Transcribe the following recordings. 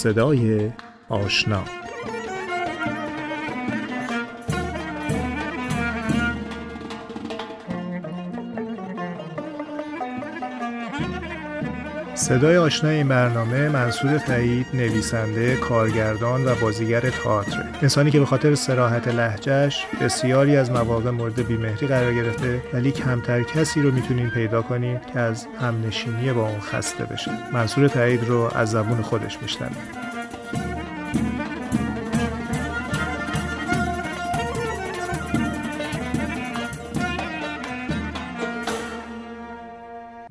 صدای آشنا. صدای آشنا این برنامه منصور تایید نویسنده کارگردان و بازیگر تئاتر انسانی که به خاطر سراحت لهجهش بسیاری از مواقع مورد بیمهری قرار گرفته ولی کمتر کسی رو می‌تونین پیدا کنید که از همنشینی با اون خسته بشه. منصور تایید رو از زبون خودش میشنوید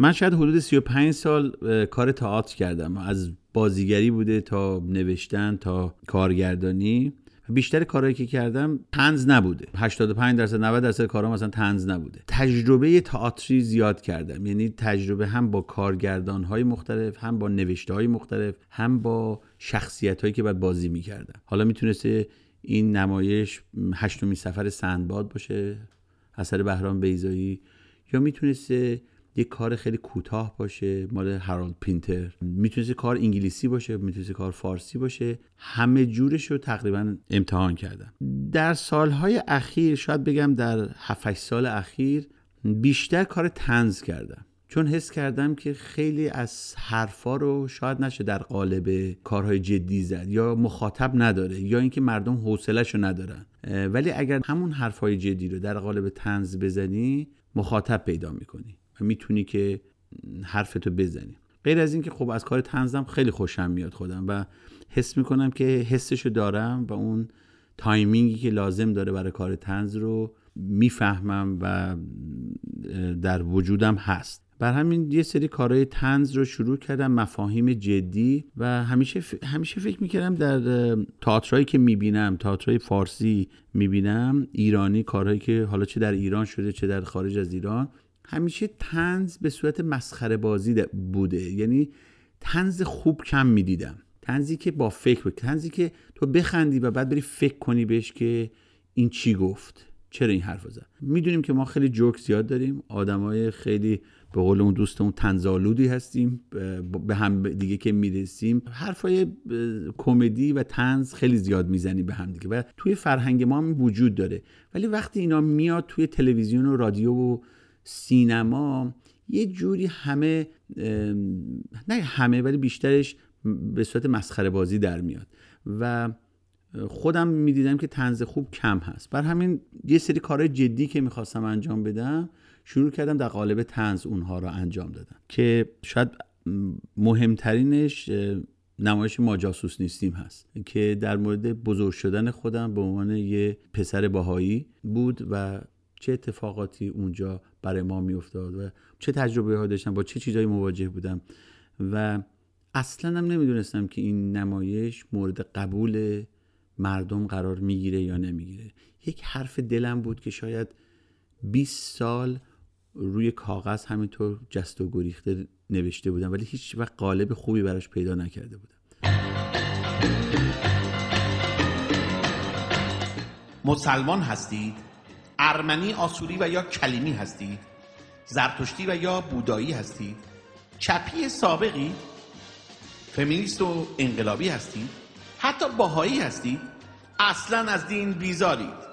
من شاید حدود 35 سال کار تئاتر کردم. از بازیگری بوده تا نوشتن تا کارگردانی. بیشتر کارهایی که کردم تنز نبوده. 85 درصد 90 درصد کارام مثلا تنز نبوده. تجربه تئاتری زیاد کردم. یعنی تجربه هم با کارگردان های مختلف هم با نوشته های مختلف هم با شخصیت هایی که باید بازی می‌کردم حالا می‌تونسته این نمایش هشتمین سفر سندباد باشه اثر بهرام بیزایی یا می‌تونسته یه کار خیلی کوتاه باشه مال هارولد پینتر. می‌تونست کار انگلیسی باشه می‌تونست کار فارسی باشه. همه جورش رو تقریبا امتحان کردم در سالهای اخیر شاید بگم در 7 سال اخیر بیشتر کار تنز کردم. چون حس کردم که خیلی از حرفا رو شاید نشه در قالب کارهای جدی زد یا مخاطب نداره یا اینکه مردم حوصلهشو ندارن. ولی اگر همون حرفهای جدی رو در قالب تنز بزنی مخاطب پیدا می‌کنی. می‌تونی که حرفتو بزنی. غیر از اینکه خب از کار تنزم خیلی خوشم میاد خودم و حس می‌کنم که حسشو دارم و اون تایمینگی که لازم داره برای کار تنز رو می‌فهمم و در وجودم هست. بر همین یه سری کارهای تنز رو شروع کردم مفاهیم جدی و همیشه همیشه فکر می‌کردم در تئاترایی که می‌بینم تئاترای فارسی می‌بینم ایرانی کارهایی که حالا چه در ایران شده چه در خارج از ایران همیشه تنز به صورت مسخره بازی بوده. یعنی تنز خوب کم می‌دیدم. تنزی که با فکر بکنی تنزی که تو بخندی و بعد بری فکر کنی بهش که این چی گفت. چرا این حرف زد؟ می‌دونیم که ما خیلی جوک زیاد داریم. آدمای خیلی به قول اون دوستمون تنزالودی هستیم. به هم دیگه که می‌رسیم. حرفای کمدی و تنز خیلی زیاد می‌زنیم به هم دیگه. و توی فرهنگ ما هم وجود داره. ولی وقتی اینا میاد توی تلویزیون و رادیو و سینما یه جوری همه نه همه ولی بیشترش به صورت مسخره بازی در میاد. و خودم می‌دیدم که تنز خوب کم هست. بر همین یه سری کارهای جدی که می‌خواستم انجام بدم شروع کردم در قالب تنز اونها رو انجام دادم. که شاید مهمترینش نمایش ما جاسوس نیستیم هست. که در مورد بزرگ شدن خودم به عنوان یه پسر باهایی بود و چه اتفاقاتی اونجا برای ما میافتاد و چه تجربه ها داشتم با چه چیزایی مواجه بودم و اصلا هم نمی‌دونستم که این نمایش مورد قبول مردم قرار می‌گیره یا نمی‌گیره. یک حرف دلم بود که شاید 20 سال روی کاغذ همینطور جست و گریخته نوشته بودم ولی هیچ وقت قالب خوبی براش پیدا نکرده بودم. مسلمان هستید؟ ارمنی آسوری و یا کلیمی هستید زرتشتی و یا بودایی هستید چپی سابقی فمینیست و انقلابی هستید حتی باهایی هستید اصلا از دین بیزارید.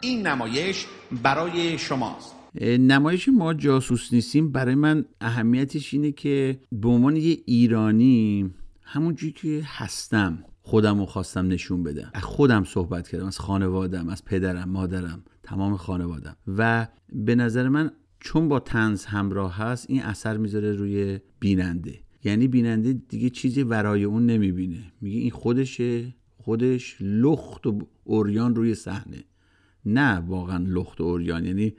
این نمایش برای شماست. نمایش ما جاسوس نیستیم. برای من اهمیتش اینه که به عنوان یه ایرانی همونجوری که هستم خودم رو خواستم نشون بدم. از خودم صحبت کردم از خانوادم از پدرم مادرم. تمام خانوادم و به نظر من چون با تنز همراه هست این اثر می‌ذاره روی بیننده. یعنی بیننده دیگه چیزی ورای اون نمی‌بینه. میگه این خودشه خودش لخت و اوریان روی صحنه. نه واقعا لخت و اوریان یعنی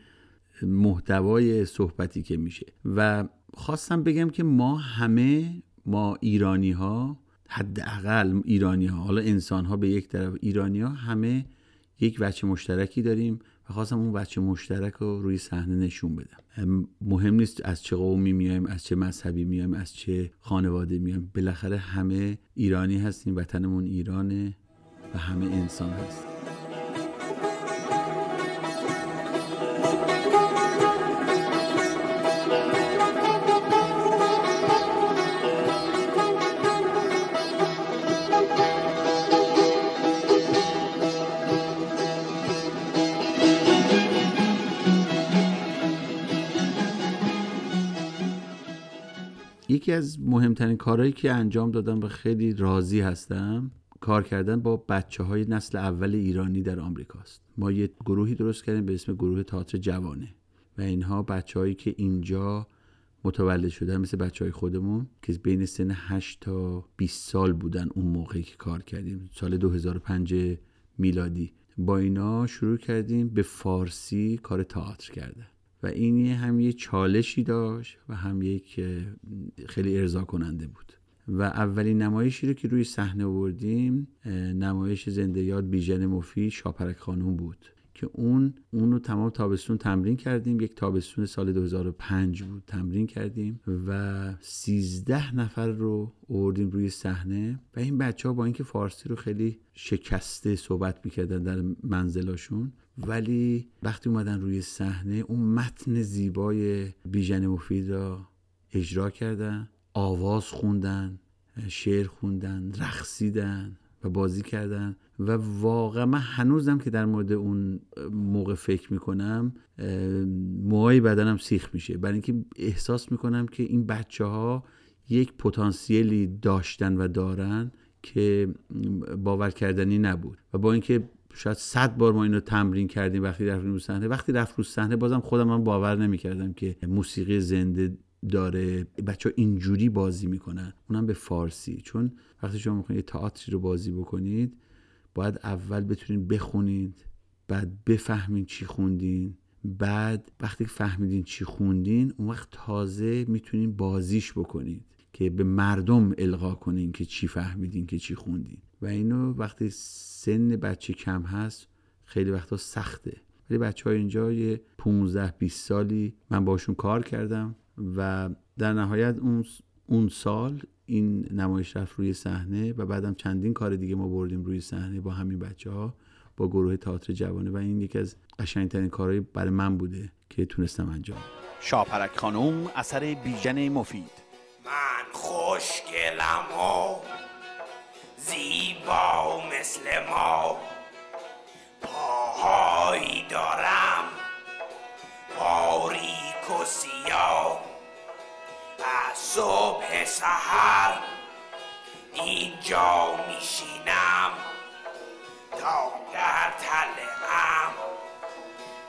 محتوای صحبتی که میشه. و خواستم بگم که ما همه ما ایرانی ها حداقل ایرانی ها حالا انسان ها به یک طرف ایرانی ها همه یک وچه مشترکی داریم. و خواستم اون بچه مشترک رو روی صحنه نشون بدم. مهم نیست از چه قومی میایم از چه مذهبی میایم از چه خانواده میایم. بالاخره همه ایرانی هستیم وطنمون ایرانه و همه انسان هستیم. یکی از مهمترین کارهایی که انجام دادم و خیلی راضی هستم کار کردن با بچه های نسل اول ایرانی در آمریکاست ما یه گروهی درست کردیم به اسم گروه تئاتر جوانه و اینها بچههایی که اینجا متولد شدن مثل بچه های خودمون که بین سن 8 تا 20 سال بودن اون موقعی که کار کردیم. سال 2005 میلادی. با اینا شروع کردیم به فارسی کار تئاتر کردن. و این هم یه چالشی داشت و هم یک خیلی ارضا کننده بود. و اولین نمایشی رو که روی صحنه آوردیم نمایش زنده یاد بیژن مفید شاپرک خانوم بود. که اون اون رو تمام تابستون تمرین کردیم. یک تابستون سال 2005 بود تمرین کردیم و 13 نفر رو آوردیم روی صحنه. و این بچه ها با اینکه فارسی رو خیلی شکسته صحبت می‌کردن در منزلاشون ولی وقتی اومدن روی صحنه اون متن زیبای بیژن مفید را اجرا کردن آواز خوندن شعر خوندن رقصیدن و بازی کردن. و واقعا من هنوزم که در مورد اون موقع فکر می‌کنم موهای بدنم سیخ میشه. برای اینکه احساس می‌کنم که این بچه ها یک پتانسیلی داشتن و دارن که باور کردنی نبود. و با اینکه شاید صد بار ما اینو تمرین کردیم وقتی رفتیم رو صحنه وقتی رفت رو صحنه بازم خودم من باور نمی‌کردم که موسیقی زنده داره. بچه ها اینجوری بازی می‌کنن. اونم به فارسی. چون وقتی شما می‌خواید یه تئاتری رو بازی بکنید باید اول بتونید بخونید بعد بفهمین چی خوندین بعد وقتی فهمیدین چی خوندین اون وقت تازه می‌تونین بازیش بکنید که به مردم القا کنین که چی فهمیدین که چی خوندین. و اینو وقتی سن بچه کم هست خیلی وقتا سخته. ولی بچه های اینجا یه 15 20 سالی من باشون کار کردم و در نهایت اون اون سال این نمایش رفت روی صحنه و بعدم چندین کار دیگه ما بردیم روی صحنه با همین بچه ها با گروه تئاتر جوانه و این یکی از قشنگترین کارهایی برای من بوده که تونستم انجام شاپرک خانوم اثر بیژن مفید. من خوشگلم و زیبا مثل ما پاهایی دارم باریک و سیاه. صبح سحر. اینجا میشینم تا در تلقم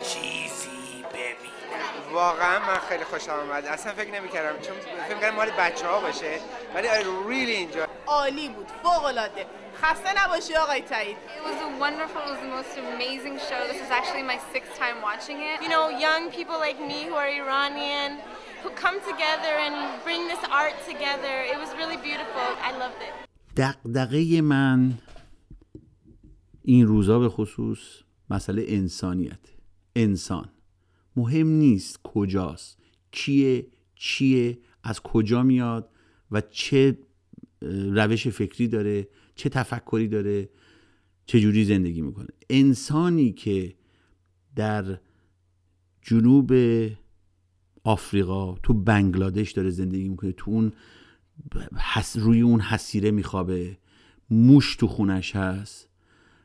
چیزی ببینم. واقعا من خیلی خوش آمد اصلا فکر نمی‌کردم چون فکر می‌کردم مال بچه ها باشه ولی آره ریلی اینجا عالی بود فوق العاده خسته نباشی آقای تایید. It was a wonderful, it was the most amazing show. This is actually my sixth time watching it. You know, young people like me who are Iranian come together and bring this art together. It was really beautiful. I loved it. دقدقه من این روزا به خصوص مسئله انسانیت انسان مهم نیست کجاست کیه چیه از کجا میاد و چه روش فکری داره چه تفکری داره چه جوری زندگی می‌کنه انسانی که در جنوب آفریقا تو بنگلادش داره زندگی می‌کنه تو اون حس روی اون حسیره میخوابه موش تو خونش هست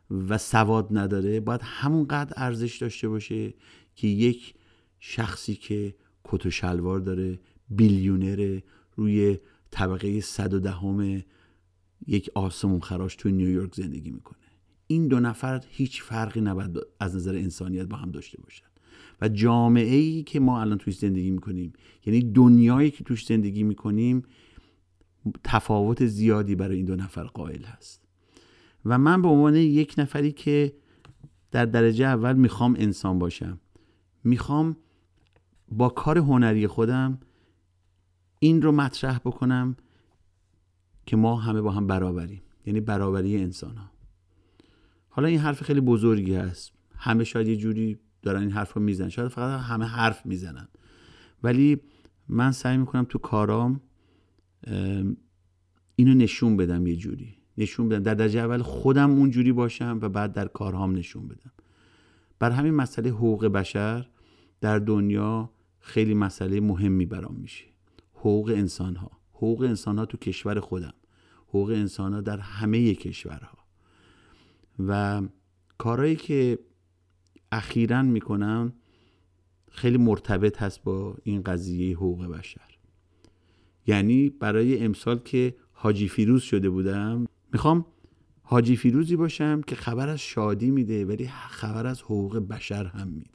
و سواد نداره. باید همونقدر ارزش داشته باشه که یک شخصی که کت و شلوار داره بیلیونره روی طبقه صد و دهم یک آسمون خراش توی نیویورک زندگی می‌کنه. این دو نفر هیچ فرقی نباید از نظر انسانیت با هم داشته باشن. و جامعه ای که ما الان توش زندگی می‌کنیم. یعنی دنیایی که توش زندگی می‌کنیم تفاوت زیادی برای این دو نفر قائل هست. و من به عنوان یک نفری که در درجه اول می‌خوام انسان باشم می‌خوام با کار هنری خودم این رو مطرح بکنم که ما همه با هم برابریم. یعنی برابری انسان ها حالا این حرف خیلی بزرگی هست. همه شاید یه جوری دارن این حرف رو می‌زنن. شاید فقط همه حرف می‌زنن. ولی من سعی می‌کنم تو کارام اینو نشون بدم یه جوری. نشون بدم. در درجه اول خودم اون جوری باشم و بعد در کارهام نشون بدم. بر همین مسئله حقوق بشر در دنیا خیلی مسئله مهمی برام میشه. حقوق انسان ها حقوق انسان ها تو کشور خودم. حقوق انسان ها در همه کشورها. و کارهایی که اخیرا می‌کنم خیلی مرتبط هست با این قضیه حقوق بشر. یعنی برای امسال که حاجی فیروز شده بودم می‌خوام حاجی فیروزی باشم که خبر از شادی میده ولی خبر از حقوق بشر هم میده.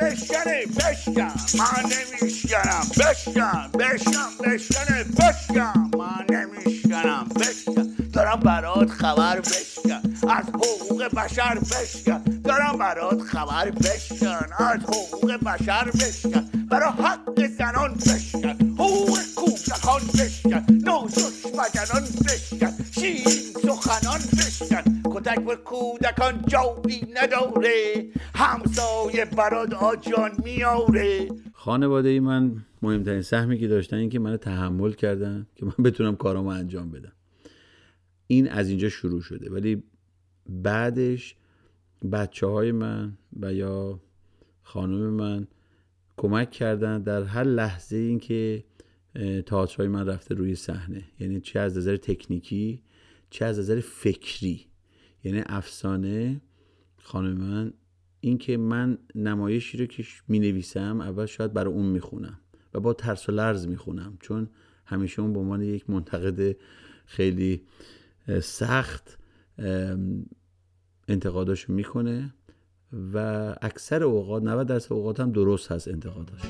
بشکنه بشکن من نمیشکنم. بشکن بشکن بشکنه بشکن من نمیشکنم. بشکن. دارم برات خبر بشکن. از حقوق بشر بشکن. دارم برات خبر بشکن. از حقوق بشر بشکن. برای حق زنان بشکن. حقوق کودکان بشکن. نازش مدنان بشکن. شیرین سخنان بشکن. کتک به کودکان جایی نداره. همسایه برات آجان میاره. خانواده ای من مهمترین سهمی که داشتن این که منو تحمل کردن که من بتونم کارامو انجام بدم. این از اینجا شروع شده. ولی بعدش بچه های من و یا خانم من کمک کردن در هر لحظه این که تئاترهای من رفته روی صحنه. یعنی چه از نظر تکنیکی چه از نظر فکری. یعنی افسانه خانم من این که من نمایشی رو که می نویسم اول شاید برای اون می‌خونم و با ترس و لرز می‌خونم. چون همیشه اون به عنوان یک منتقد خیلی سخت انتقاداشو می‌کنه و اکثر اوقات 90 درصد اوقات هم درست هست انتقاداش.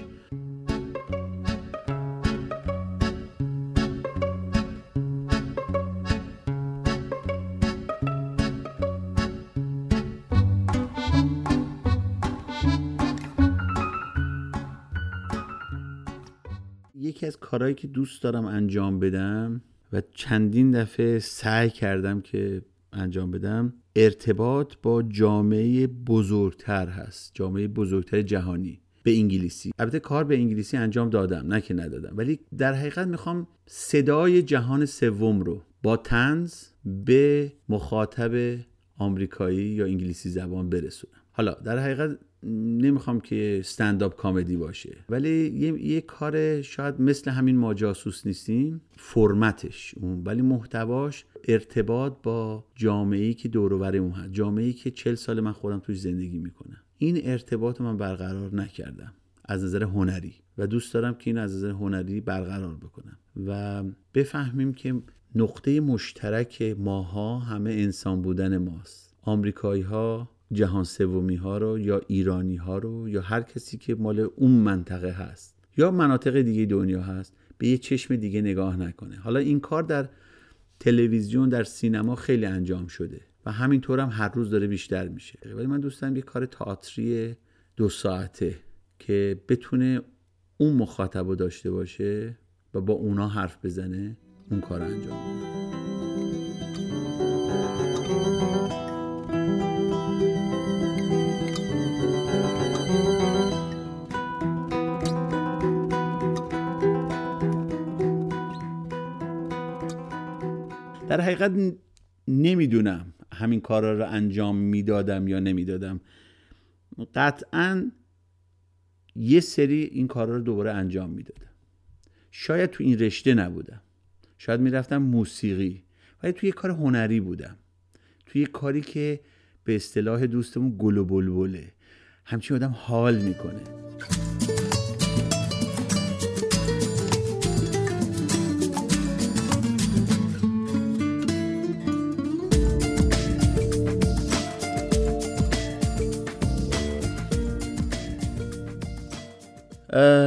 یکی از کارهایی که دوست دارم انجام بدم و چندین دفعه سعی کردم که انجام بدم. ارتباط با جامعه بزرگتر هست جامعه بزرگتر جهانی به انگلیسی. البته کار به انگلیسی انجام دادم نه که ندادم. ولی در حقیقت می‌خوام صدای جهان سوم رو با تنز به مخاطب آمریکایی یا انگلیسی زبان برسونم. حالا در حقیقت نمی‌خوام که استنداپ کامدی باشه. ولی یه،, یه, کار شاید مثل همین ما جاسوس نیستیم فرمتش اون. ولی محتواش ارتباط با جامعه که دور اون هست. جامعه که چل سال من خودم توش زندگی می‌کنم. این ارتباط من برقرار نکردم. از نظر هنری. و دوست دارم که این از نظر هنری برقرار بکنم. و بفهمیم که نقطه مشترک ماها همه انسان بودن ماست. آمریکایی ها جهان سومی ها رو یا ایرانی ها رو یا هر کسی که مال اون منطقه هست یا مناطق دیگه دنیا هست به یه چشم دیگه نگاه نکنه. حالا این کار در تلویزیون در سینما خیلی انجام شده و همینطور هم هر روز داره بیشتر میشه. ولی من دوستم یه کار تئاتری دو ساعته که بتونه اون مخاطب داشته باشه و با اونا حرف بزنه اون کار انجام در حقیقت نمی‌دونم همین کارا رو انجام می‌دادم یا نمی‌دادم. قطعا یه سری این کارا رو دوباره انجام می‌دادم. شاید تو این رشته نبودم. شاید می‌رفتم موسیقی. ولی توی یه کار هنری بودم. توی یه کاری که به اصطلاح دوستمون گل و بلبله. همچین آدم حال می‌کنه.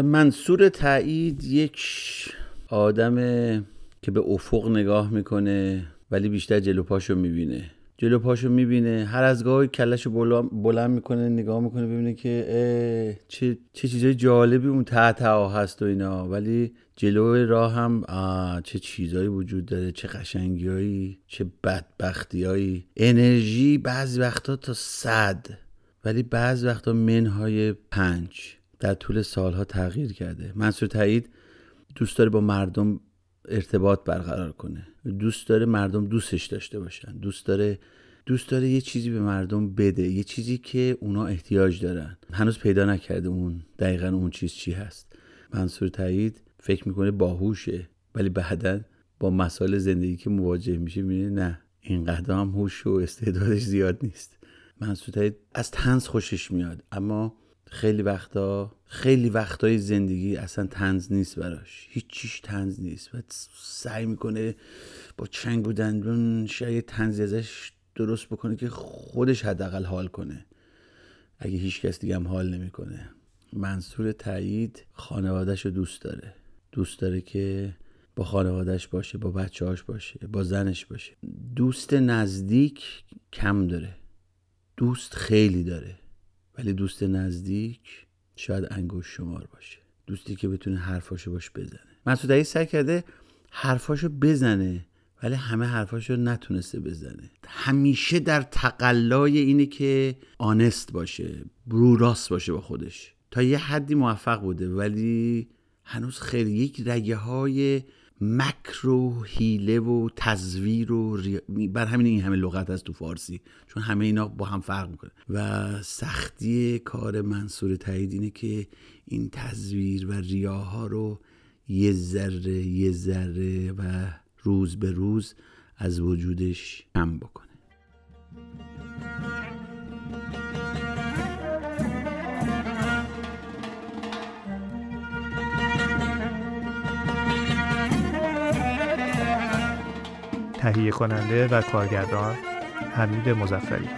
منصور تایید یک آدم که به افق نگاه می‌کنه ولی بیشتر جلو پاشو می‌بینه. جلو پاشو می‌بینه هر از گاهی کلشو بلند می‌کنه نگاه می‌کنه ببینه که چه, چه چیزای جالبی اون تحت ها هست و اینا. ولی جلو راه هم چه چیزایی وجود داره چه قشنگیایی چه بدبختیایی انرژی بعضی وقتا تا صد ولی بعضی وقتا منهای پنج. در طول سالها تغییر کرده. منصور تایید دوست داره با مردم ارتباط برقرار کنه. دوست داره مردم دوستش داشته باشن. دوست داره دوست داره یه چیزی به مردم بده یه چیزی که اونا احتیاج دارن. هنوز پیدا نکرده اون دقیقا اون چیز چی هست. منصور تایید فکر می‌کنه باهوشه ولی بعدا با مسائل زندگی که مواجه میشه می‌بینه نه اینقدر هم هوش و استعدادش زیاد نیست. منصور تایید از تنز خوشش میاد اما خیلی وقتا خیلی وقتای زندگی اصلا تنز نیست براش. هیچ چیش تنز نیست. و سعی می‌کنه با چنگ و دندون شاید تنزی ازش درست بکنه که خودش حداقل حال کنه. اگه هیچ کس دیگه هم حال نمی‌کنه. منصور تایید خانوادهش رو دوست داره. دوست داره که با خانوادهش باشه با بچه‌هاش باشه با زنش باشه. دوست نزدیک کم داره. دوست خیلی داره. ولی دوست نزدیک شاید انگوش شمار باشه. دوستی که بتونه حرفاشو باش بزنه. مسعود علی سعی کرده حرفاشو بزنه ولی همه حرفاشو نتونسته بزنه. همیشه در تقلای اینه که آنست باشه رو راست باشه با خودش. تا یه حدی موفق بوده ولی هنوز خیلی یک رگه های مکر و حیله و تزویر و ری... بر همین این همه لغت از تو فارسی چون همه اینا با هم فرق می‌کنه. و سختی کار منصور تایید اینه که این تزویر و ریاها رو یه ذره یه ذره و روز به روز از وجودش کم بکنه. تهیه کننده و کارگردان حمید مزفری